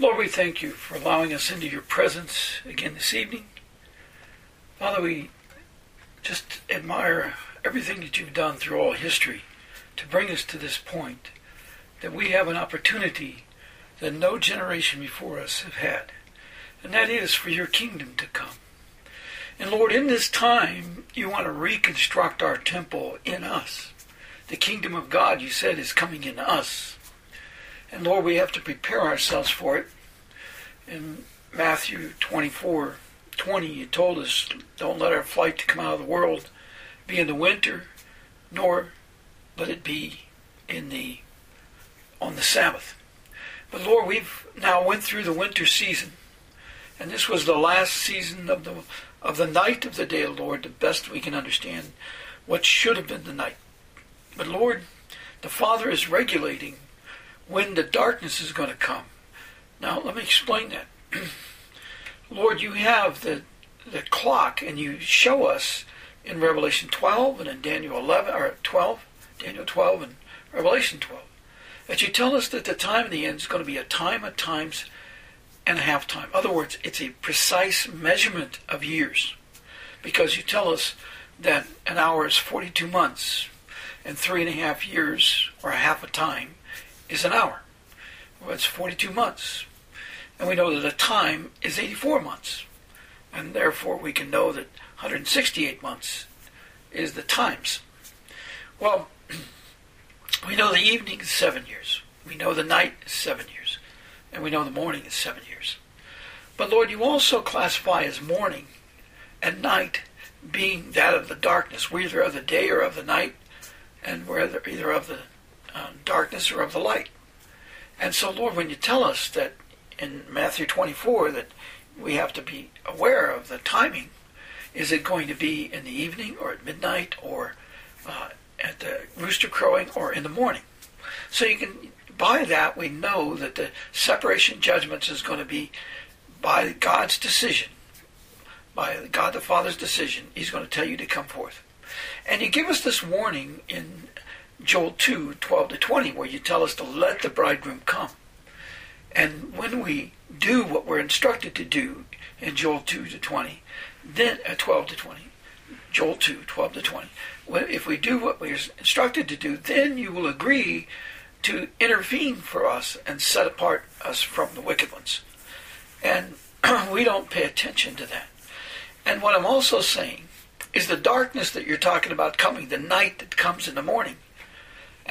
Lord, we thank you for allowing us into your presence again this evening. Father, we just admire everything that you've done through all history to bring us to this point that we have an opportunity that no generation before us have had, and that is for your kingdom to come. And Lord, in this time, you want to reconstruct our temple in us. The kingdom of God, you said, is coming in us. And Lord, we have to prepare ourselves for it. In Matthew 24 20, you told us, don't let our flight to come out of the world be in the winter, nor let it be in the on the Sabbath. But Lord, we've now went through the winter season, and this was the last season of the of the night of the day, Lord, the best we can understand what should have been the night. But Lord, the Father is regulating when the darkness is going to come. Now, let me explain that. Lord, you have the the clock, and you show us in Revelation 12 and in Daniel 11 or 12, Daniel 12 and Revelation 12 that you tell us that the time of the end is going to be a time of times and a half time. In other words, it's a precise measurement of years. Because you tell us that an hour is 42 months and three and a half years or a half a time is an hour. Well, it's 42 months. And we know that a time is 84 months. And therefore we can know that 168 months is the times. Well, we know the evening is seven years. We know the night is seven years. And we know the morning is seven years. But Lord, you also classify as morning and night being that of the darkness. We're either of the day or of the night, and we're either of the um, darkness or of the light. And so, Lord, when you tell us that in Matthew 24 that we have to be aware of the timing, is it going to be in the evening or at midnight or uh, at the rooster crowing or in the morning. So you can, by that, we know that the separation judgments is going to be by God's decision, by God the Father's decision. He's going to tell you to come forth. And you give us this warning in Joel 2 12 to 20, where you tell us to let the bridegroom come. And when we do what we're instructed to do in Joel 2 to 20, then uh, 12 to 20, Joel 2 12 to 20, if we do what we're instructed to do, then you will agree to intervene for us and set apart us from the wicked ones. And we don't pay attention to that. And what I'm also saying is the darkness that you're talking about coming, the night that comes in the morning,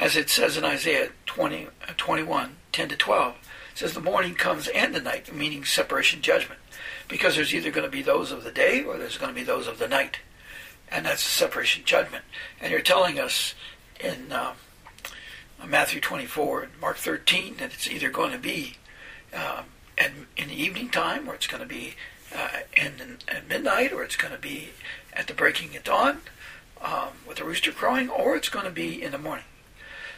as it says in Isaiah 20, uh, 21, 10 to 12, says the morning comes and the night, meaning separation judgment. Because there's either going to be those of the day or there's going to be those of the night and that's the separation judgment. And you're telling us in uh, Matthew 24 and Mark 13 that it's either going to be uh, at, in the evening time, or it's going to be uh, in, at midnight, or it's going to be at the breaking of dawn um, with the rooster crowing, or it's going to be in the morning.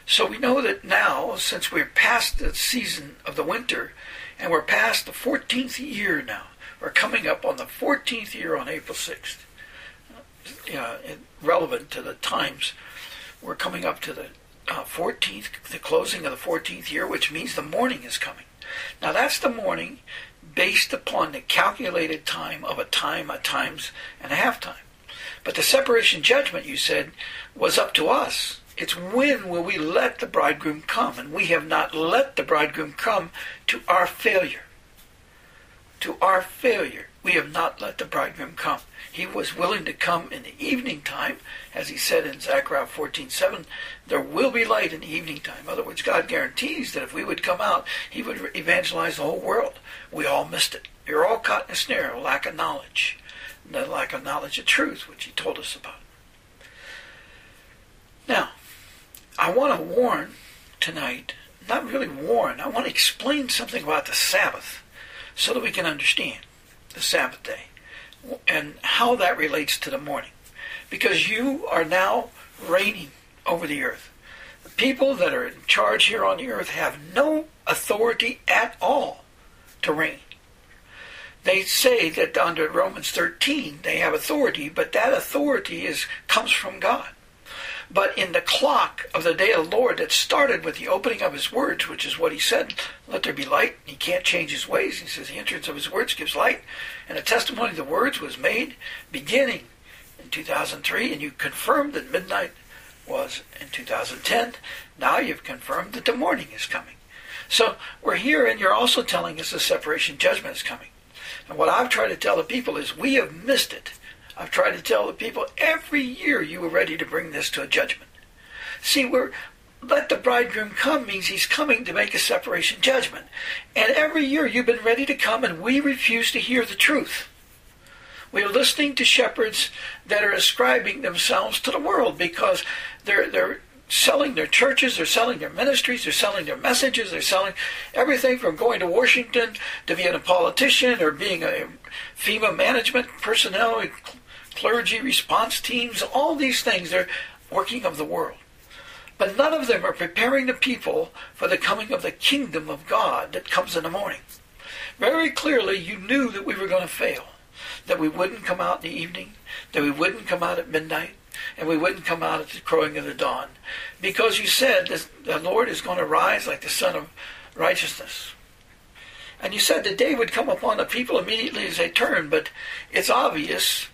So we know that now, since we're past the season of the winter, and we're past the 14th year now, we're coming up on the 14th year on April 6th uh, relevant to the times. We're coming up to the uh, 14th, the closing of the 14th year, which means the morning is coming. Now that's the morning based upon the calculated time of a time, a times, and a half time. But the separation judgment, you said, was up to us. It's when will we let the bridegroom come? And we have not let the bridegroom come to our failure. To our failure. We have not let the bridegroom come. He was willing to come in the evening time, as he said in Zechariah 14:7. There will be light in the evening time. In other words, God guarantees that if we would come out, He would evangelize the whole world. We all missed it. You're all caught in a snare, of lack of knowledge, the lack of knowledge of truth, which He told us about. Now, I want to warn tonight not really warn, I want to explain something about the Sabbath so that we can understand the Sabbath day and how that relates to the morning. Because you are now reigning over the earth. The people that are in charge here on the earth have no authority at all to reign. They say that under Romans 13 they have authority, but that authority is comes from God. But in the clock of the day of the Lord that started with the opening of his words, which is what he said, let there be light. He can't change his ways. He says the entrance of his words gives light. And the testimony of the words was made beginning in 2003, and you confirmed that midnight was in 2010. Now you've confirmed that the morning is coming. So we're here, and you're also telling us the separation judgment is coming. And what I've tried to tell the people is we have missed it. I've tried to tell the people every year you were ready to bring this to a judgment. See, we're let the bridegroom come means he's coming to make a separation judgment. And every year you've been ready to come and we refuse to hear the truth. We are listening to shepherds that are ascribing themselves to the world because they're they're selling their churches, they're selling their ministries, they're selling their messages, they're selling everything from going to Washington to being a politician or being a FEMA management personnel, clergy response teams, all these things. They're working of the world. But none of them are preparing the people for the coming of the kingdom of God that comes in the morning. Very clearly, you knew that we were going to fail, that we wouldn't come out in the evening, that we wouldn't come out at midnight, and we wouldn't come out at the crowing of the dawn. Because you said that the Lord is going to rise like the Sun of Righteousness. And you said the day would come upon the people immediately as they turn, but it's obvious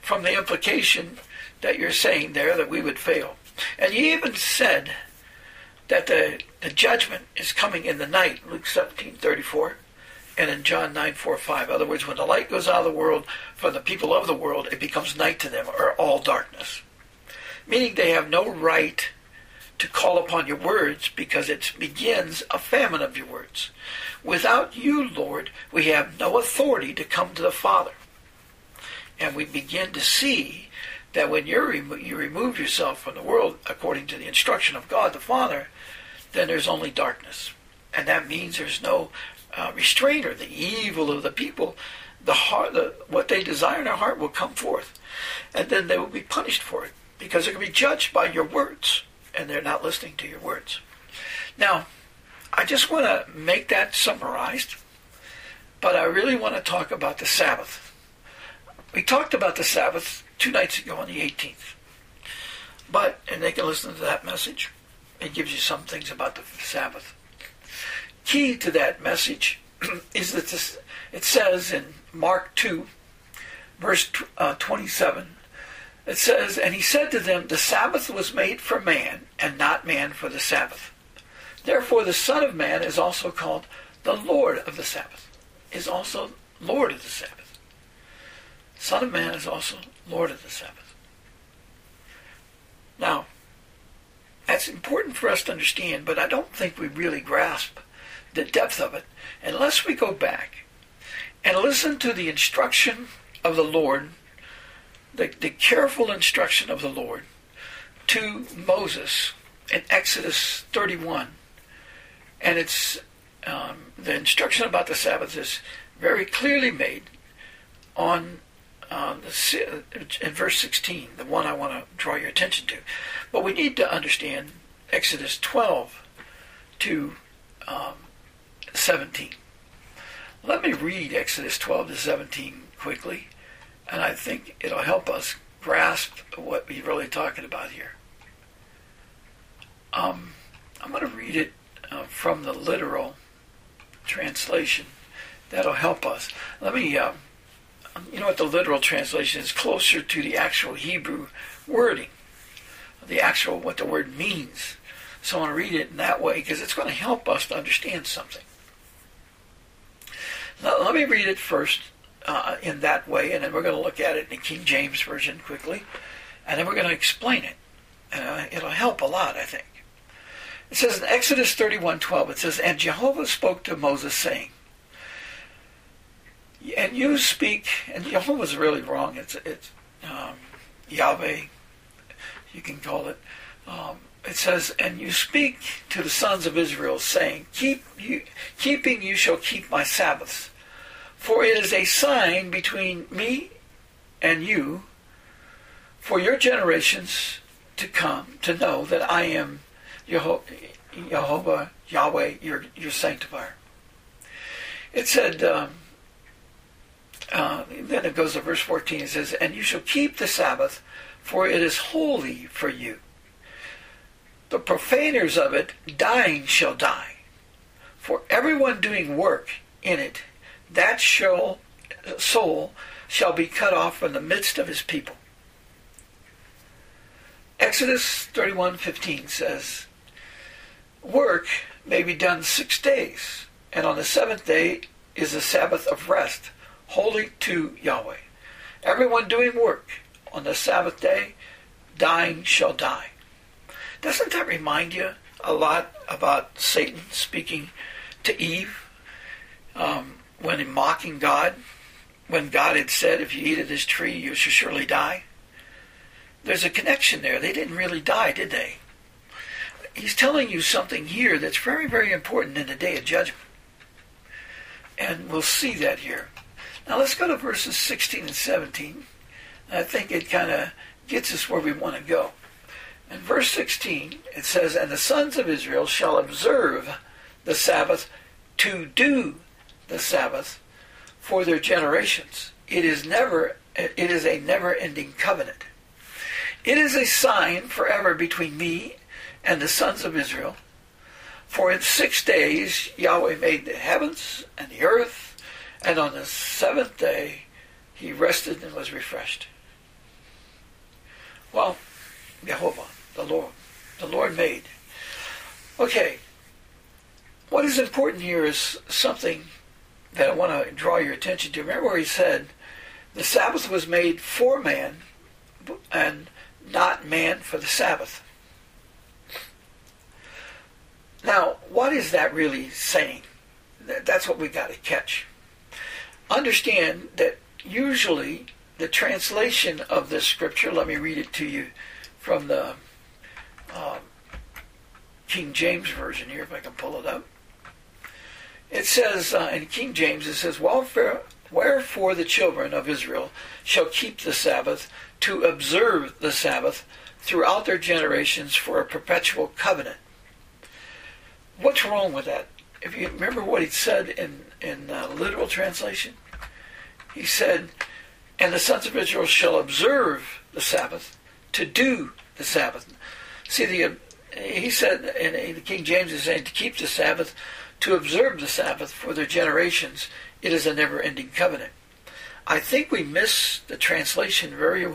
from the implication that you're saying there that we would fail. And you even said that the, the judgment is coming in the night, Luke 17, 34 and in John 9, 4, 5. In other words, when the light goes out of the world from the people of the world, it becomes night to them, or all darkness. Meaning they have no right to call upon your words because it begins a famine of your words. Without you, Lord, we have no authority to come to the Father. And we begin to see that when you you remove yourself from the world according to the instruction of God the Father, then there's only darkness. And that means there's no uh, restrainer, the evil of the people, the heart, the, what they desire in their heart will come forth, and then they will be punished for it because they're going to be judged by your words, and they're not listening to your words. Now, I just want to make that summarized, but I really want to talk about the Sabbath. We talked about the Sabbath two nights ago on the 18th, but and they can listen to that message. It gives you some things about the Sabbath key to that message is that this, it says in Mark 2, verse uh, 27, it says, And he said to them, The Sabbath was made for man, and not man for the Sabbath. Therefore the Son of Man is also called the Lord of the Sabbath, is also Lord of the Sabbath. Son of Man is also Lord of the Sabbath. Now, that's important for us to understand, but I don't think we really grasp the depth of it unless we go back and listen to the instruction of the Lord, the, the careful instruction of the Lord to Moses in Exodus 31. And it's um, the instruction about the Sabbath is very clearly made on um, the, in verse 16, the one I want to draw your attention to. But we need to understand Exodus 12 to um, 17. Let me read Exodus 12 to 17 quickly, and I think it'll help us grasp what we're really talking about here. Um, I'm going to read it uh, from the literal translation. That'll help us. Let me, uh, you know what the literal translation is closer to the actual Hebrew wording, the actual what the word means. So I want to read it in that way because it's going to help us to understand something. Now, let me read it first uh, in that way, and then we're going to look at it in the King James Version quickly, and then we're going to explain it. Uh, it'll help a lot, I think. It says in Exodus 31:12, it says, And Jehovah spoke to Moses, saying, and you speak, and Jehovah's really wrong. It's it's um, Yahweh, you can call it. Um, it says, And you speak to the sons of Israel, saying, Keep you, Keeping you shall keep my Sabbaths. For it is a sign between me and you for your generations to come to know that I am Jehovah, Yahweh, your, your sanctifier. It said, um, uh, then it goes to verse 14, it says, And you shall keep the Sabbath, for it is holy for you. The profaners of it, dying, shall die. For everyone doing work in it, that shall, soul shall be cut off from the midst of his people. Exodus 31:15 says, "Work may be done 6 days, and on the 7th day is a Sabbath of rest, holy to Yahweh. Everyone doing work on the Sabbath day, dying shall die." Doesn't that remind you a lot about Satan speaking to Eve um, when in mocking God, when God had said, "If you eat of this tree, you shall surely die"? There's a connection there. They didn't really die, did they? He's telling you something here that's very, very important in the day of judgment. And we'll see that here. Now let's go to verses 16 and 17. I think it kind of gets us where we want to go. In verse 16, it says, And the sons of Israel shall observe the Sabbath to do the Sabbath for their generations. It is never it is a never ending covenant. It is a sign forever between me and the sons of Israel. For in six days Yahweh made the heavens and the earth, and on the seventh day he rested and was refreshed. Well, Jehovah, the Lord, the Lord made. Okay, what is important here is something that I want to draw your attention to. Remember where he said, the Sabbath was made for man, and not man for the Sabbath. Now, what is that really saying? That's what we've got to catch. Understand that usually the translation of this scripture, let me read it to you from the um, King James Version here, if I can pull it up. It says uh, in King James, it says, Wherefore the children of Israel shall keep the Sabbath to observe the Sabbath throughout their generations for a perpetual covenant. What's wrong with that? If you remember what he said in in uh, literal translation, he said, "And the sons of Israel shall observe the Sabbath to do the Sabbath." See, the he said in the King James is saying to keep the Sabbath, to observe the Sabbath for their generations. It is a never-ending covenant. I think we miss the translation very,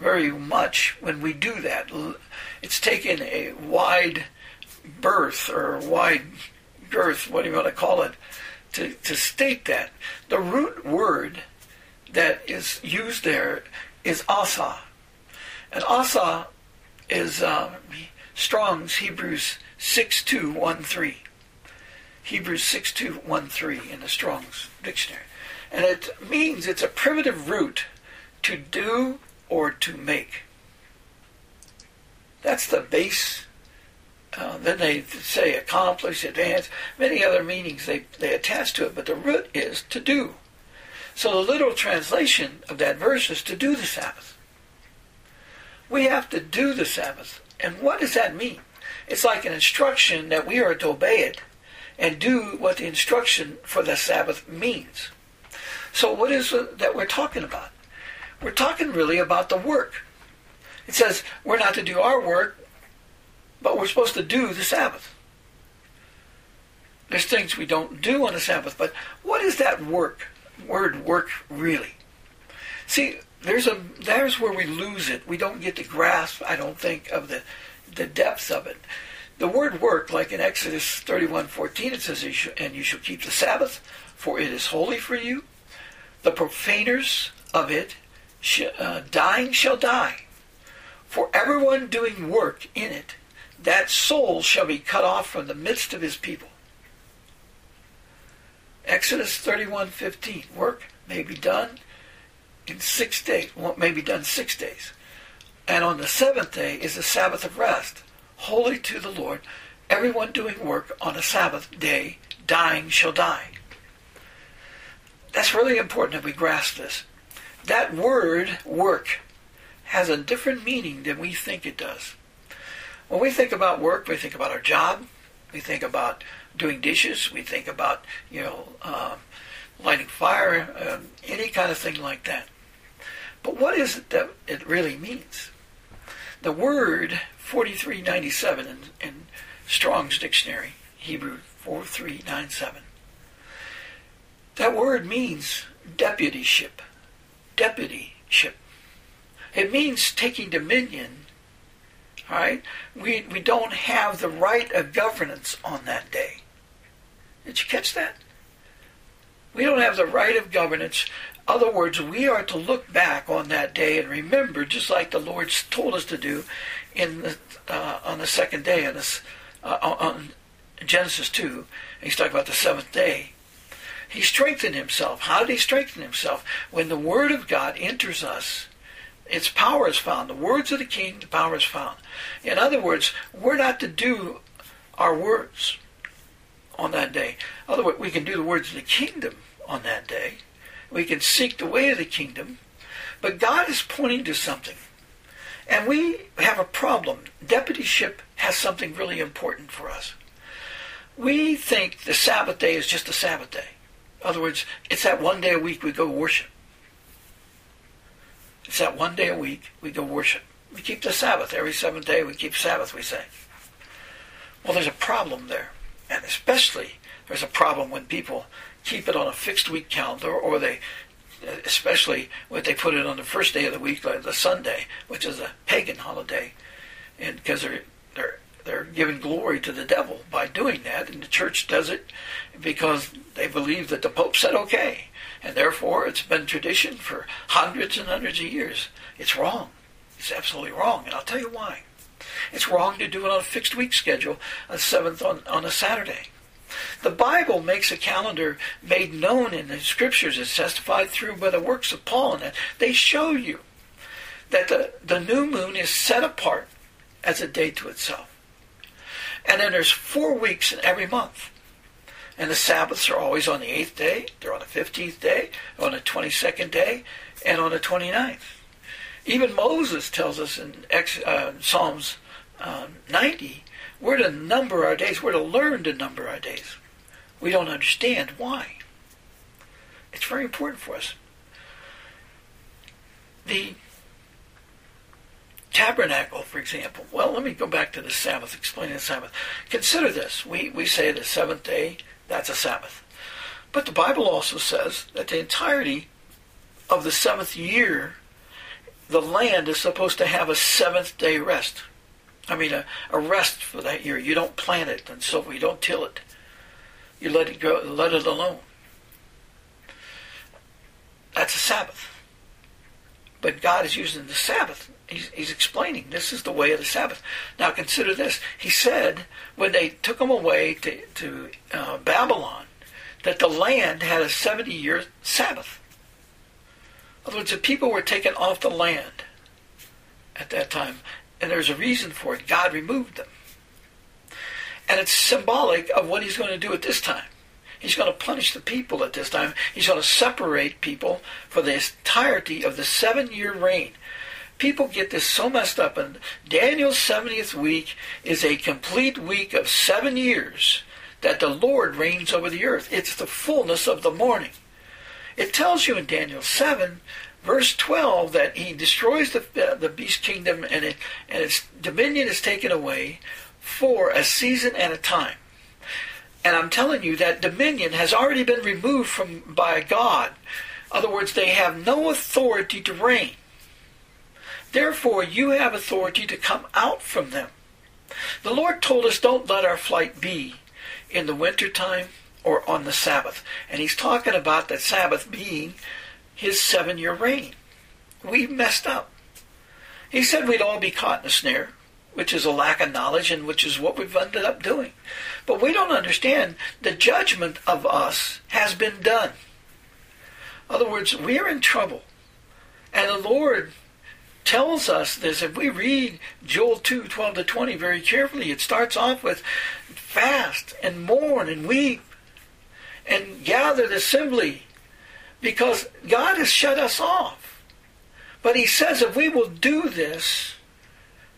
very much when we do that. It's taken a wide berth or wide girth, what do you want to call it, to, to state that. The root word that is used there is asa. And asa is uh, Strong's Hebrews 6213. Hebrews 6213 in the Strong's Dictionary. And it means it's a primitive root to do or to make. That's the base. Uh, then they say accomplish, advance, many other meanings they, they attach to it, but the root is to do. So the literal translation of that verse is to do the Sabbath. We have to do the Sabbath. And what does that mean? It's like an instruction that we are to obey it and do what the instruction for the Sabbath means. So, what is it that we're talking about? We're talking really about the work. It says we're not to do our work, but we're supposed to do the Sabbath. There's things we don't do on the Sabbath, but what is that work? Word work really? See, there's a there's where we lose it. We don't get the grasp, I don't think, of the the depth of it. The word work, like in Exodus 31:14, it says, "And you shall keep the Sabbath, for it is holy for you." The profaners of it, uh, dying shall die. For everyone doing work in it, that soul shall be cut off from the midst of his people. Exodus 31:15. Work may be done in six days. What may be done six days. And on the seventh day is the Sabbath of rest, holy to the Lord. Everyone doing work on a Sabbath day, dying shall die. That's really important that we grasp this. That word, work, has a different meaning than we think it does. When we think about work, we think about our job, we think about doing dishes, we think about, you know, uh, lighting fire, uh, any kind of thing like that. But what is it that it really means? The word 4397 in, in Strong's Dictionary, Hebrew 4397, that word means deputyship. Deputyship. It means taking dominion. Right? We, we don't have the right of governance on that day. Did you catch that? We don't have the right of governance. Other words, we are to look back on that day and remember, just like the Lord told us to do in the, uh, on the second day on, this, uh, on Genesis 2. He's talking about the seventh day. He strengthened himself. How did he strengthen himself? When the Word of God enters us, its power is found. The words of the King, the power is found. In other words, we're not to do our words on that day. Other words, we can do the words of the kingdom on that day. We can seek the way of the kingdom. But God is pointing to something. And we have a problem. Deputyship has something really important for us. We think the Sabbath day is just a Sabbath day. In other words, it's that one day a week we go worship. It's that one day a week we go worship. We keep the Sabbath. Every seventh day we keep Sabbath, we say. Well, there's a problem there. And especially there's a problem when people keep it on a fixed week calendar or they especially when they put it on the first day of the week, like the Sunday, which is a pagan holiday, and because they're they're they're giving glory to the devil by doing that, and the church does it because they believe that the Pope said okay, and therefore it's been tradition for hundreds and hundreds of years. It's wrong. It's absolutely wrong, and I'll tell you why. It's wrong to do it on a fixed week schedule, a seventh on, on a Saturday. The Bible makes a calendar made known in the scriptures as testified through by the works of Paul, and they show you that the, the new moon is set apart as a day to itself. And then there's four weeks in every month. And the Sabbaths are always on the eighth day, they're on the fifteenth day, on the twenty second day, and on the 29th. Even Moses tells us in uh, Psalms um, 90, we're to number our days. We're to learn to number our days. We don't understand why. It's very important for us. The tabernacle, for example. Well, let me go back to the Sabbath, explaining the Sabbath. Consider this. We, we say the seventh day, that's a Sabbath. But the Bible also says that the entirety of the seventh year, the land is supposed to have a seventh day rest. I mean, a, a rest for that year. You don't plant it and so you don't till it. You let it go, let it alone. That's a Sabbath. But God is using the Sabbath. He's, he's explaining this is the way of the Sabbath. Now consider this. He said when they took them away to, to uh, Babylon that the land had a 70 year Sabbath. In other words, the people were taken off the land at that time and there's a reason for it. God removed them. And it's symbolic of what he's going to do at this time. He's going to punish the people at this time. He's going to separate people for the entirety of the seven year reign. People get this so messed up, and Daniel's 70th week is a complete week of seven years that the Lord reigns over the earth. It's the fullness of the morning. It tells you in Daniel 7 verse 12 that he destroys the, uh, the beast kingdom and, it, and its dominion is taken away for a season and a time. And I'm telling you that dominion has already been removed from by God. In other words, they have no authority to reign. Therefore, you have authority to come out from them. The Lord told us, don't let our flight be in the winter time or on the Sabbath. And he's talking about that Sabbath being his seven year reign. We messed up. He said we'd all be caught in a snare, which is a lack of knowledge and which is what we've ended up doing. But we don't understand the judgment of us has been done. In other words, we're in trouble. And the Lord tells us this. If we read Joel 2, 12 to 20 very carefully, it starts off with fast and mourn and weep and gather the assembly because God has shut us off. But he says if we will do this,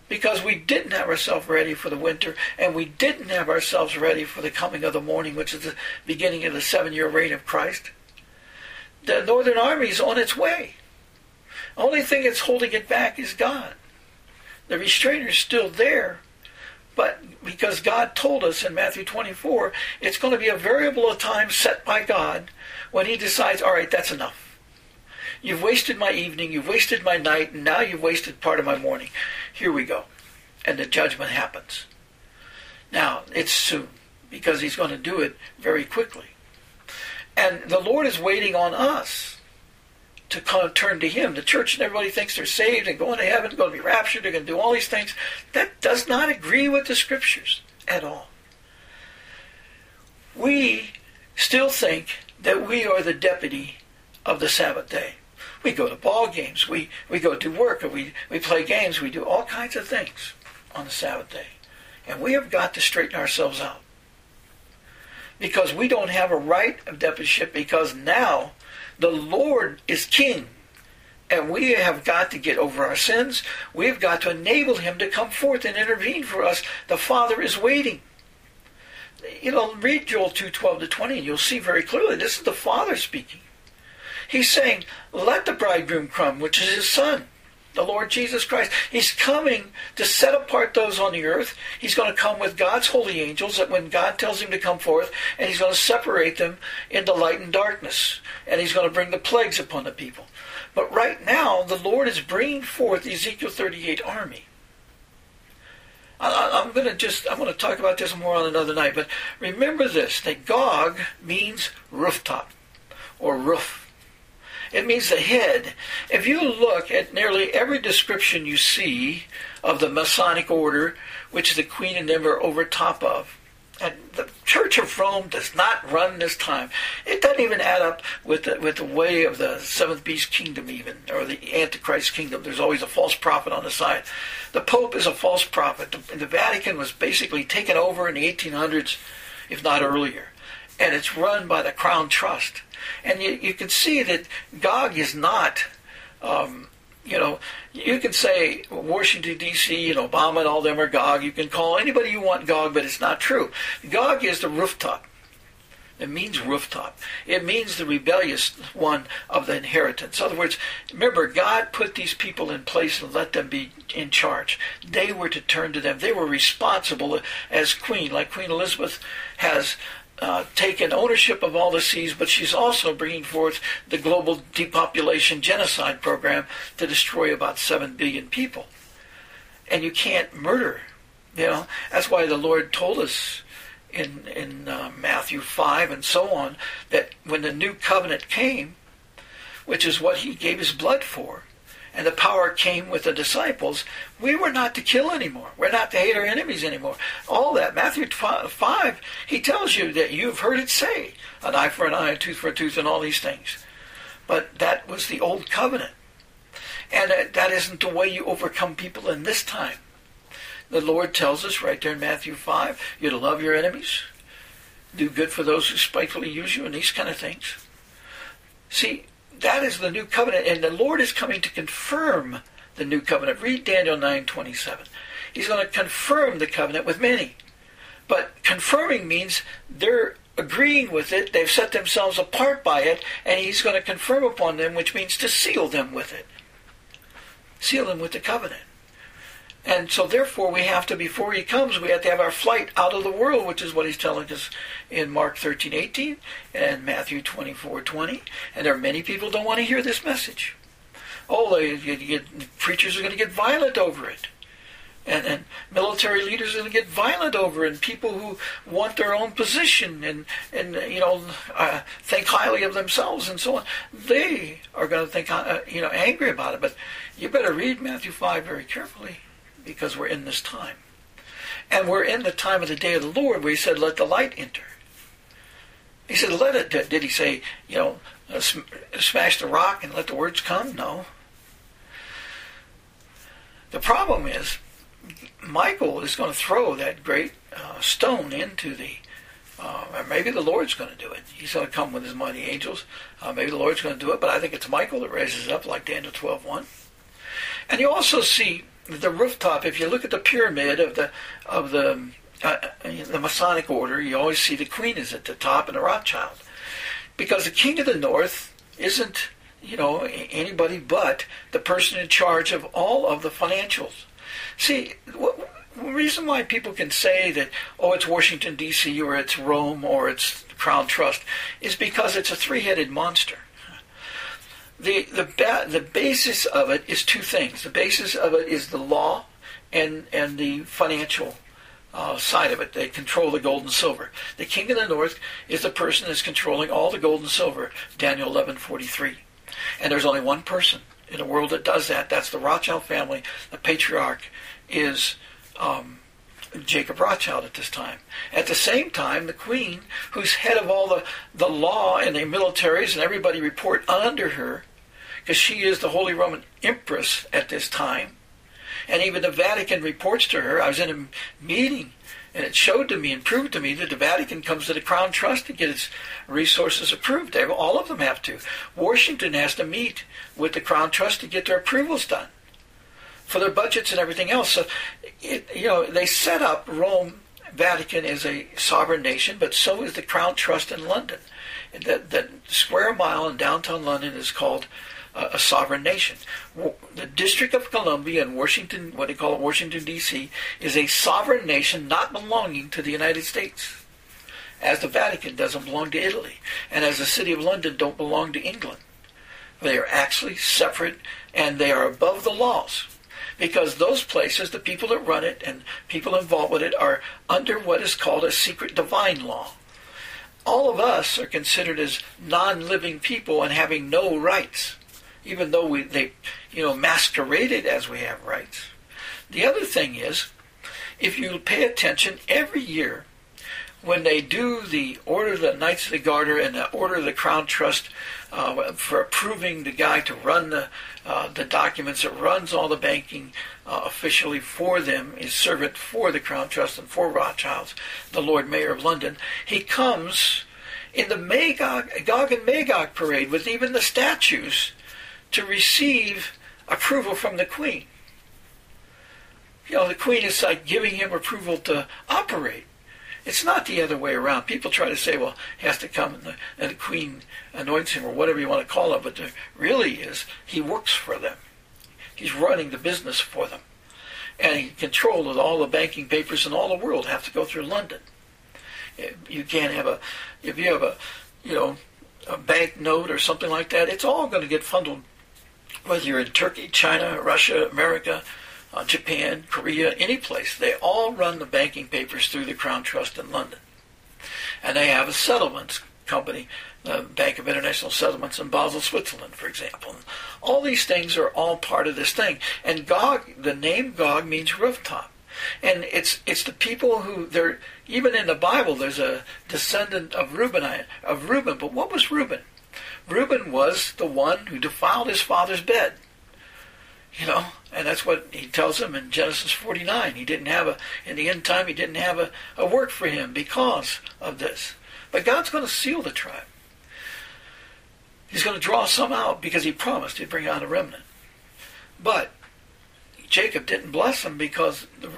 because we didn't have ourselves ready for the winter and we didn't have ourselves ready for the coming of the morning, which is the beginning of the seven year reign of Christ, the northern army is on its way. Only thing that's holding it back is God. The restrainer is still there, but because God told us in Matthew 24, it's going to be a variable of time set by God when He decides, all right, that's enough. You've wasted my evening, you've wasted my night, and now you've wasted part of my morning. Here we go. And the judgment happens. Now, it's soon, because He's going to do it very quickly. And the Lord is waiting on us to turn to Him. The church and everybody thinks they're saved and going to heaven, going to be raptured, they're going to do all these things. That does not agree with the Scriptures at all. We still think that we are the deputy of the Sabbath day. We go to ball games, we, we go to work, or we, we play games, we do all kinds of things on the Sabbath day. And we have got to straighten ourselves out. Because we don't have a right of deputyship because now the Lord is king. And we have got to get over our sins. We've got to enable him to come forth and intervene for us. The Father is waiting. You know, read Joel 2 12 to 20, and you'll see very clearly this is the Father speaking. He's saying, Let the bridegroom come, which is his Son the Lord Jesus Christ. He's coming to set apart those on the earth. He's going to come with God's holy angels that when God tells him to come forth, and he's going to separate them into light and darkness. And he's going to bring the plagues upon the people. But right now, the Lord is bringing forth the Ezekiel 38 army. I, am going to just, I'm going to talk about this more on another night, but remember this, that Gog means rooftop or roof it means the head. If you look at nearly every description you see of the Masonic order, which the Queen and them are over top of, and the Church of Rome does not run this time. It doesn't even add up with the, with the way of the seventh beast kingdom, even or the Antichrist kingdom. There's always a false prophet on the side. The Pope is a false prophet. The, the Vatican was basically taken over in the 1800s, if not earlier, and it's run by the Crown Trust. And you, you can see that Gog is not, um, you know, you can say Washington, D.C., and Obama and all them are Gog. You can call anybody you want Gog, but it's not true. Gog is the rooftop. It means rooftop. It means the rebellious one of the inheritance. In other words, remember, God put these people in place and let them be in charge. They were to turn to them. They were responsible as queen, like Queen Elizabeth has uh, taken ownership of all the seas, but she's also bringing forth the global depopulation genocide program to destroy about 7 billion people. And you can't murder. You know, that's why the Lord told us in, in uh, Matthew 5 and so on that when the new covenant came, which is what he gave his blood for, and the power came with the disciples, we were not to kill anymore. We're not to hate our enemies anymore. All that. Matthew 5, he tells you that you've heard it say, an eye for an eye, a tooth for a tooth, and all these things. But that was the old covenant. And uh, that isn't the way you overcome people in this time. The Lord tells us right there in Matthew 5, you're to love your enemies, do good for those who spitefully use you, and these kind of things. See, that is the new covenant, and the Lord is coming to confirm the new covenant. Read Daniel 9:27. He's going to confirm the covenant with many. But confirming means they're agreeing with it, they've set themselves apart by it, and he's going to confirm upon them, which means to seal them with it. Seal them with the covenant. And so, therefore, we have to, before he comes, we have to have our flight out of the world, which is what he's telling us in Mark 13, 18 and Matthew 24, 20. And there are many people don't want to hear this message. Oh, they, preachers are going to get violent over it. And, and military leaders are going to get violent over it. And people who want their own position and, and you know, uh, think highly of themselves and so on, they are going to think, uh, you know, angry about it. But you better read Matthew 5 very carefully because we're in this time. And we're in the time of the day of the Lord where he said, let the light enter. He said, let it. Did he say, you know, uh, smash the rock and let the words come? No. The problem is, Michael is going to throw that great uh, stone into the. Uh, or maybe the Lord's going to do it. He's going to come with his mighty angels. Uh, maybe the Lord's going to do it, but I think it's Michael that raises up, like Daniel 12:1. And you also see the rooftop. If you look at the pyramid of the of the uh, the Masonic order, you always see the Queen is at the top and the Rothschild, because the King of the North isn't you know anybody but the person in charge of all of the financials. See, the reason why people can say that oh it's Washington D.C. or it's Rome or it's the Crown Trust is because it's a three-headed monster. The the ba- the basis of it is two things. The basis of it is the law and and the financial uh, side of it. They control the gold and silver. The king of the north is the person that's controlling all the gold and silver. Daniel 11:43. And there's only one person in the world that does that. That's the Rothschild family. The patriarch is um, Jacob Rothschild at this time. At the same time, the queen, who's head of all the, the law and the militaries and everybody report under her, because she is the Holy Roman Empress at this time, and even the Vatican reports to her. I was in a meeting, and it showed to me and proved to me that the Vatican comes to the Crown Trust to get its resources approved. All of them have to. Washington has to meet with the Crown Trust to get their approvals done for their budgets and everything else. So, it, you know, they set up Rome, Vatican as a sovereign nation, but so is the Crown Trust in London. That, that square mile in downtown London is called uh, a sovereign nation. The District of Columbia in Washington, what they call it, Washington D.C., is a sovereign nation not belonging to the United States. As the Vatican doesn't belong to Italy, and as the City of London don't belong to England. They are actually separate, and they are above the laws because those places, the people that run it and people involved with it, are under what is called a secret divine law. All of us are considered as non-living people and having no rights, even though we they you know masqueraded as we have rights. The other thing is, if you pay attention every year, when they do the Order of the Knights of the Garter and the Order of the Crown Trust uh, for approving the guy to run the uh, the documents that runs all the banking uh, officially for them, is servant for the Crown Trust and for Rothschilds, the Lord Mayor of London. He comes in the Magog, Gog and Magog parade with even the statues to receive approval from the Queen. You know, the Queen is like giving him approval to operate. It's not the other way around. People try to say, well, he has to come and the, and the queen anoints him or whatever you want to call it, but really is he works for them. He's running the business for them. And he controls all the banking papers in all the world have to go through London. Eh, you can't have a, if you have a, you know, a bank note or something like that, it's all going to get funneled, whether you're in Turkey, China, Russia, America, uh, Japan, Korea, any place. They all run the banking papers through the Crown Trust in London. And they have a settlements company, the Bank of International Settlements in Basel, Switzerland, for example. And all these things are all part of this thing. And Gog, the name Gog means rooftop. And it's it's the people who they're even in the Bible there's a descendant of Reuben of Reuben. But what was Reuben? Reuben was the one who defiled his father's bed. You know, and that's what he tells him in Genesis 49. He didn't have a, in the end time, he didn't have a, a work for him because of this. But God's going to seal the tribe. He's going to draw some out because he promised he'd bring out a remnant. But Jacob didn't bless them because the,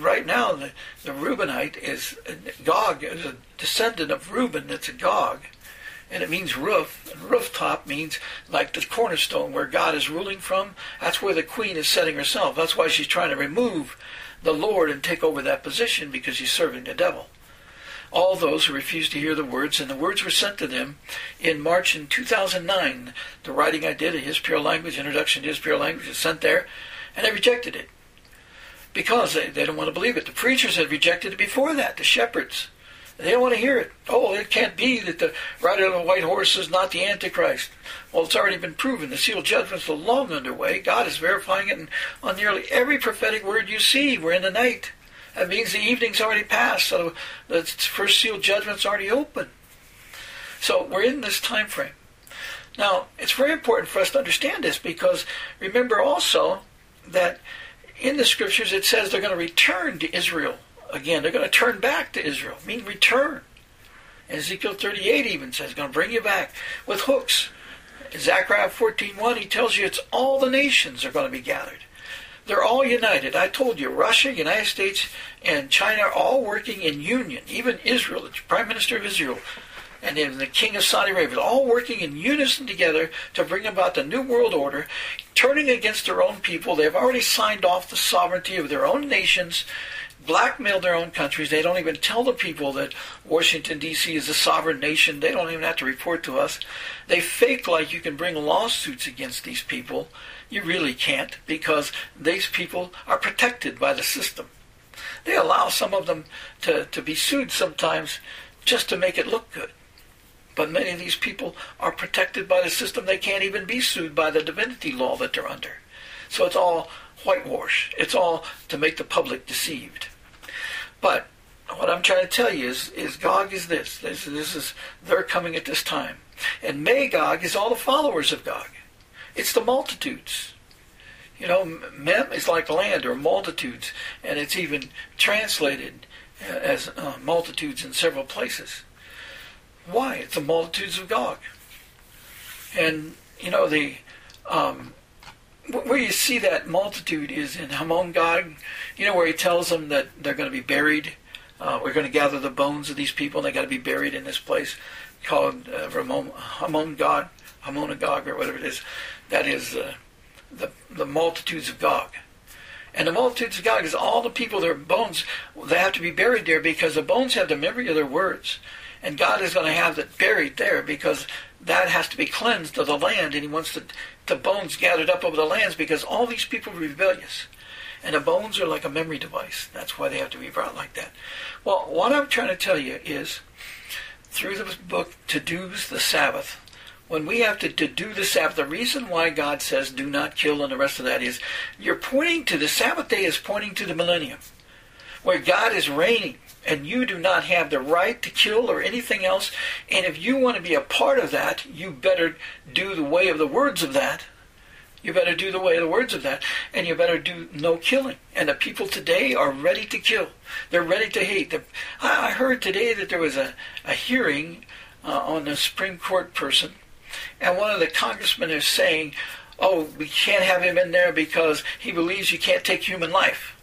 right now the, the Reubenite is Gog is a descendant of Reuben that's a Gog and it means roof. Rooftop means like the cornerstone where God is ruling from. That's where the queen is setting herself. That's why she's trying to remove the Lord and take over that position because she's serving the devil. All those who refused to hear the words, and the words were sent to them in March in 2009. The writing I did, a His Pure Language, Introduction to His Pure Language, is sent there, and they rejected it because they, they don't want to believe it. The preachers had rejected it before that, the shepherds. They don't want to hear it. Oh, it can't be that the rider on the white horse is not the Antichrist. Well, it's already been proven. The seal judgments are long underway. God is verifying it on nearly every prophetic word you see. We're in the night. That means the evening's already passed, so the first seal judgment's already open. So we're in this time frame. Now, it's very important for us to understand this because remember also that in the scriptures it says they're going to return to Israel again. They're going to turn back to Israel. Mean return. Ezekiel 38 even says, going to bring you back with hooks. In Zechariah 14.1, he tells you it's all the nations are going to be gathered. They're all united. I told you, Russia, United States, and China are all working in union. Even Israel, the Prime Minister of Israel, and then the King of Saudi Arabia, all working in unison together to bring about the New World Order, turning against their own people. They've already signed off the sovereignty of their own nations blackmail their own countries. They don't even tell the people that Washington, D.C. is a sovereign nation. They don't even have to report to us. They fake like you can bring lawsuits against these people. You really can't because these people are protected by the system. They allow some of them to, to be sued sometimes just to make it look good. But many of these people are protected by the system. They can't even be sued by the divinity law that they're under. So it's all whitewash. It's all to make the public deceived. But what I'm trying to tell you is, is Gog is this. This, this is they're coming at this time, and Magog is all the followers of Gog. It's the multitudes. You know, mem is like land or multitudes, and it's even translated as uh, multitudes in several places. Why? It's the multitudes of Gog. And you know the um, where you see that multitude is in Hamon Gog, you know, where he tells them that they're going to be buried. Uh, we're going to gather the bones of these people, and they got to be buried in this place called uh, Hamon Gog, Hamonagog, or whatever it is. That is uh, the the multitudes of Gog. And the multitudes of Gog is all the people, their bones, they have to be buried there because the bones have the memory of their words. And God is going to have it buried there because that has to be cleansed of the land, and He wants the, the bones gathered up over the lands because all these people are rebellious. And the bones are like a memory device. That's why they have to be brought like that. Well, what I'm trying to tell you is through the book, To Do's the Sabbath, when we have to, to do the Sabbath, the reason why God says do not kill and the rest of that is you're pointing to the Sabbath day is pointing to the millennium, where God is reigning and you do not have the right to kill or anything else. And if you want to be a part of that, you better do the way of the words of that. You better do the way of the words of that, and you better do no killing. And the people today are ready to kill. They're ready to hate. I heard today that there was a, a hearing uh, on the Supreme Court person, and one of the congressmen is saying, oh, we can't have him in there because he believes you can't take human life.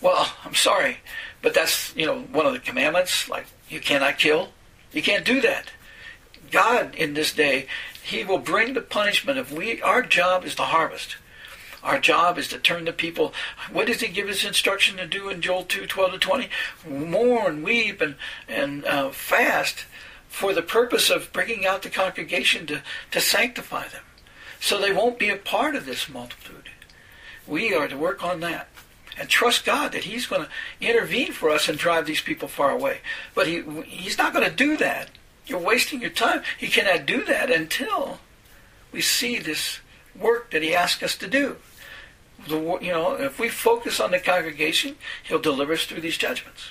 Well, I'm sorry. But that's, you know, one of the commandments, like you cannot kill. You can't do that. God in this day, He will bring the punishment if we our job is to harvest. Our job is to turn the people. What does he give us instruction to do in Joel 2, 12 to 20? Mourn, weep, and, and uh, fast for the purpose of bringing out the congregation to, to sanctify them. So they won't be a part of this multitude. We are to work on that and trust God that He's going to intervene for us and drive these people far away. But he, He's not going to do that. You're wasting your time. He cannot do that until we see this work that He asks us to do. The, you know, if we focus on the congregation, He'll deliver us through these judgments.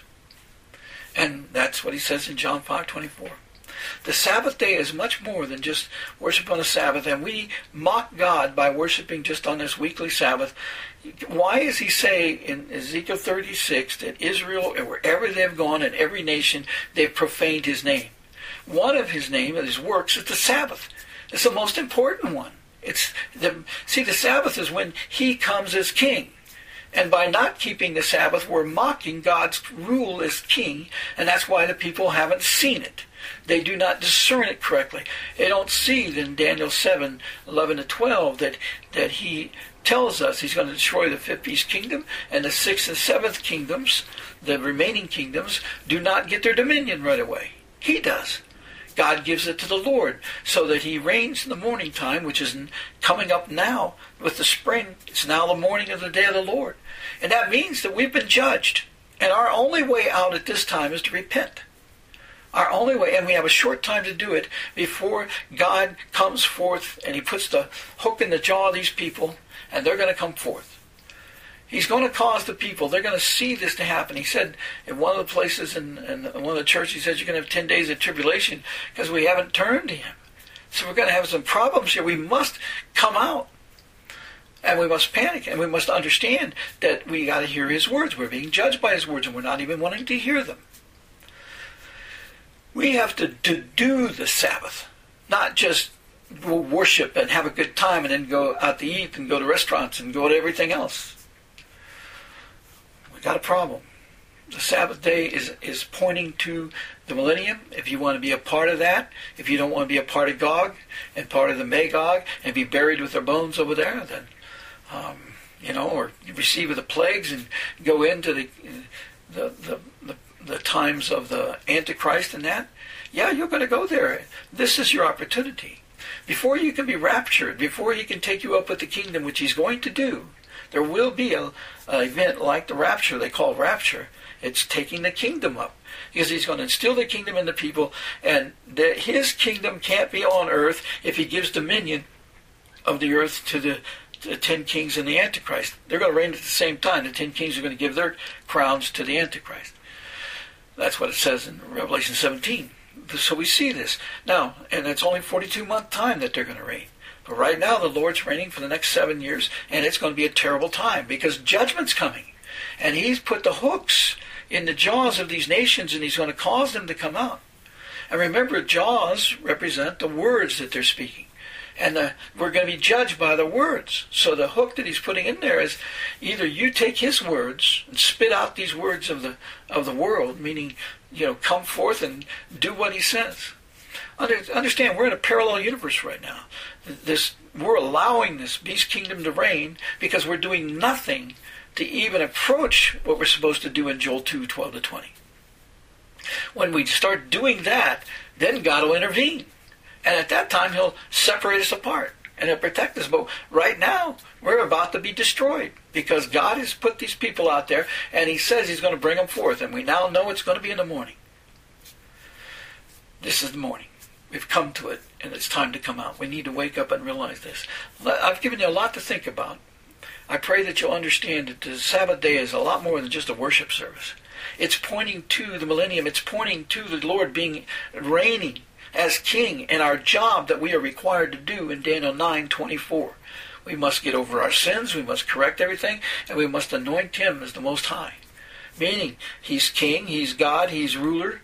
And that's what He says in John 5 24. The Sabbath day is much more than just worship on the Sabbath, and we mock God by worshiping just on this weekly Sabbath. Why does he say in Ezekiel 36 that Israel, and wherever they've gone in every nation, they've profaned his name? One of his name, of his works, is the Sabbath. It's the most important one. It's the, see, the Sabbath is when he comes as king. And by not keeping the Sabbath, we're mocking God's rule as king, and that's why the people haven't seen it. They do not discern it correctly. They don't see in Daniel 7, 11 to 12 that, that he tells us he's going to destroy the fifth beast kingdom, and the sixth and seventh kingdoms, the remaining kingdoms, do not get their dominion right away. He does. God gives it to the Lord so that he reigns in the morning time, which is coming up now with the spring. It's now the morning of the day of the Lord. And that means that we've been judged. And our only way out at this time is to repent. Our only way, and we have a short time to do it before God comes forth and he puts the hook in the jaw of these people and they're going to come forth. He's going to cause the people, they're going to see this to happen. He said in one of the places in, in one of the churches, he says, You're going to have 10 days of tribulation because we haven't turned to him. So we're going to have some problems here. We must come out. And we must panic and we must understand that we got to hear his words. We're being judged by his words and we're not even wanting to hear them. We have to, to do the Sabbath, not just worship and have a good time and then go out to eat and go to restaurants and go to everything else. We got a problem. The Sabbath day is, is pointing to the millennium. If you want to be a part of that, if you don't want to be a part of Gog and part of the Magog and be buried with their bones over there, then, um, you know, or receive the plagues and go into the, the, the, the, the times of the Antichrist and that, yeah, you're going to go there. This is your opportunity. Before you can be raptured, before he can take you up with the kingdom, which he's going to do, there will be an event like the rapture they call rapture. It's taking the kingdom up because he's going to instill the kingdom in the people, and that his kingdom can't be on earth if he gives dominion of the earth to the, the ten kings and the Antichrist. They're going to reign at the same time. The ten kings are going to give their crowns to the Antichrist. That's what it says in Revelation 17. So we see this now, and it's only 42 month time that they're going to reign. But right now, the Lord's reigning for the next seven years, and it's going to be a terrible time because judgment's coming. And He's put the hooks in the jaws of these nations, and He's going to cause them to come out. And remember, jaws represent the words that they're speaking. And the, we're going to be judged by the words. So the hook that he's putting in there is either you take his words and spit out these words of the of the world, meaning you know come forth and do what he says, understand we're in a parallel universe right now. This we're allowing this beast kingdom to reign because we're doing nothing to even approach what we're supposed to do in Joel 2, 12 to 20. When we start doing that, then God will intervene. And at that time, He'll separate us apart and He'll protect us. But right now, we're about to be destroyed because God has put these people out there and He says He's going to bring them forth. And we now know it's going to be in the morning. This is the morning. We've come to it, and it's time to come out. We need to wake up and realize this. I've given you a lot to think about. I pray that you'll understand that the Sabbath day is a lot more than just a worship service. It's pointing to the millennium. It's pointing to the Lord being reigning as king and our job that we are required to do in Daniel 9:24. We must get over our sins, we must correct everything, and we must anoint him as the most high. Meaning he's king, he's God, he's ruler,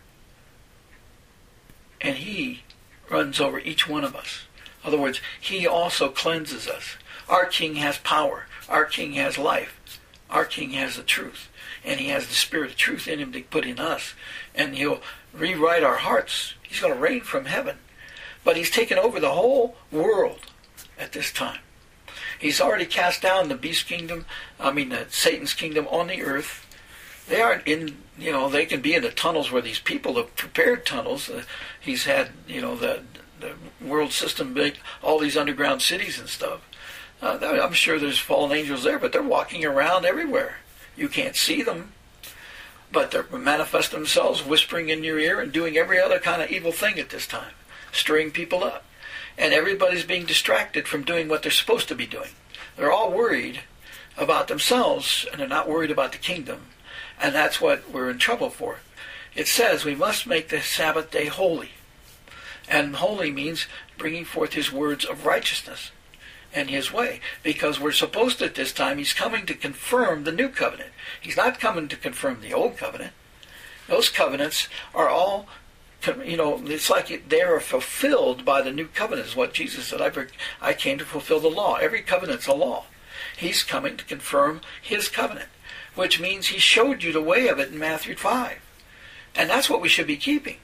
and he runs over each one of us. In other words, he also cleanses us. Our king has power. Our king has life. Our king has the truth. And he has the spirit of truth in him to put in us. And he'll rewrite our hearts. He's going to reign from heaven. But he's taken over the whole world at this time. He's already cast down the beast kingdom, I mean, the Satan's kingdom on the earth. They aren't in, you know, they can be in the tunnels where these people have prepared tunnels. Uh, he's had, you know, the, the world system built all these underground cities and stuff. Uh, I'm sure there's fallen angels there, but they're walking around everywhere. You can't see them, but they manifest themselves whispering in your ear and doing every other kind of evil thing at this time, stirring people up. And everybody's being distracted from doing what they're supposed to be doing. They're all worried about themselves, and they're not worried about the kingdom. And that's what we're in trouble for. It says we must make the Sabbath day holy. And holy means bringing forth his words of righteousness and his way. Because we're supposed at this time, he's coming to confirm the new covenant. He's not coming to confirm the old covenant. Those covenants are all, you know, it's like they are fulfilled by the new covenant, is what Jesus said. I, I came to fulfill the law. Every covenant's a law. He's coming to confirm his covenant, which means he showed you the way of it in Matthew 5. And that's what we should be keeping.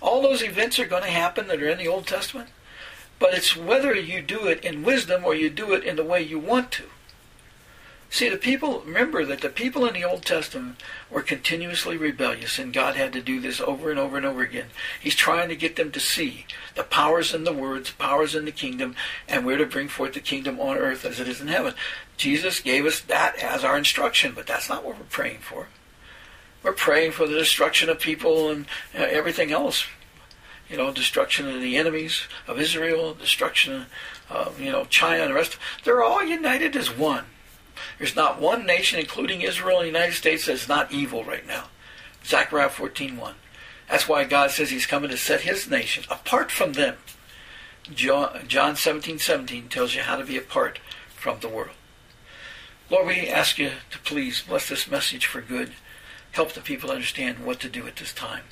All those events are going to happen that are in the Old Testament. But it's whether you do it in wisdom or you do it in the way you want to. See, the people, remember that the people in the Old Testament were continuously rebellious, and God had to do this over and over and over again. He's trying to get them to see the powers in the words, powers in the kingdom, and we're to bring forth the kingdom on earth as it is in heaven. Jesus gave us that as our instruction, but that's not what we're praying for. We're praying for the destruction of people and uh, everything else you know, destruction of the enemies of Israel, destruction of, you know, China and the rest. They're all united as one. There's not one nation, including Israel and the United States, that's not evil right now. Zechariah 14.1. That's why God says he's coming to set his nation apart from them. John, John 17, 17 tells you how to be apart from the world. Lord, we ask you to please bless this message for good. Help the people understand what to do at this time.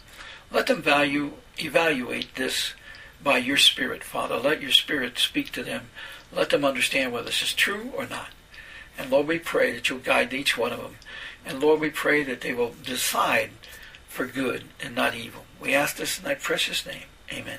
Let them value, evaluate this by your Spirit, Father. Let your Spirit speak to them. Let them understand whether this is true or not. And Lord, we pray that you'll guide each one of them. And Lord, we pray that they will decide for good and not evil. We ask this in thy precious name. Amen.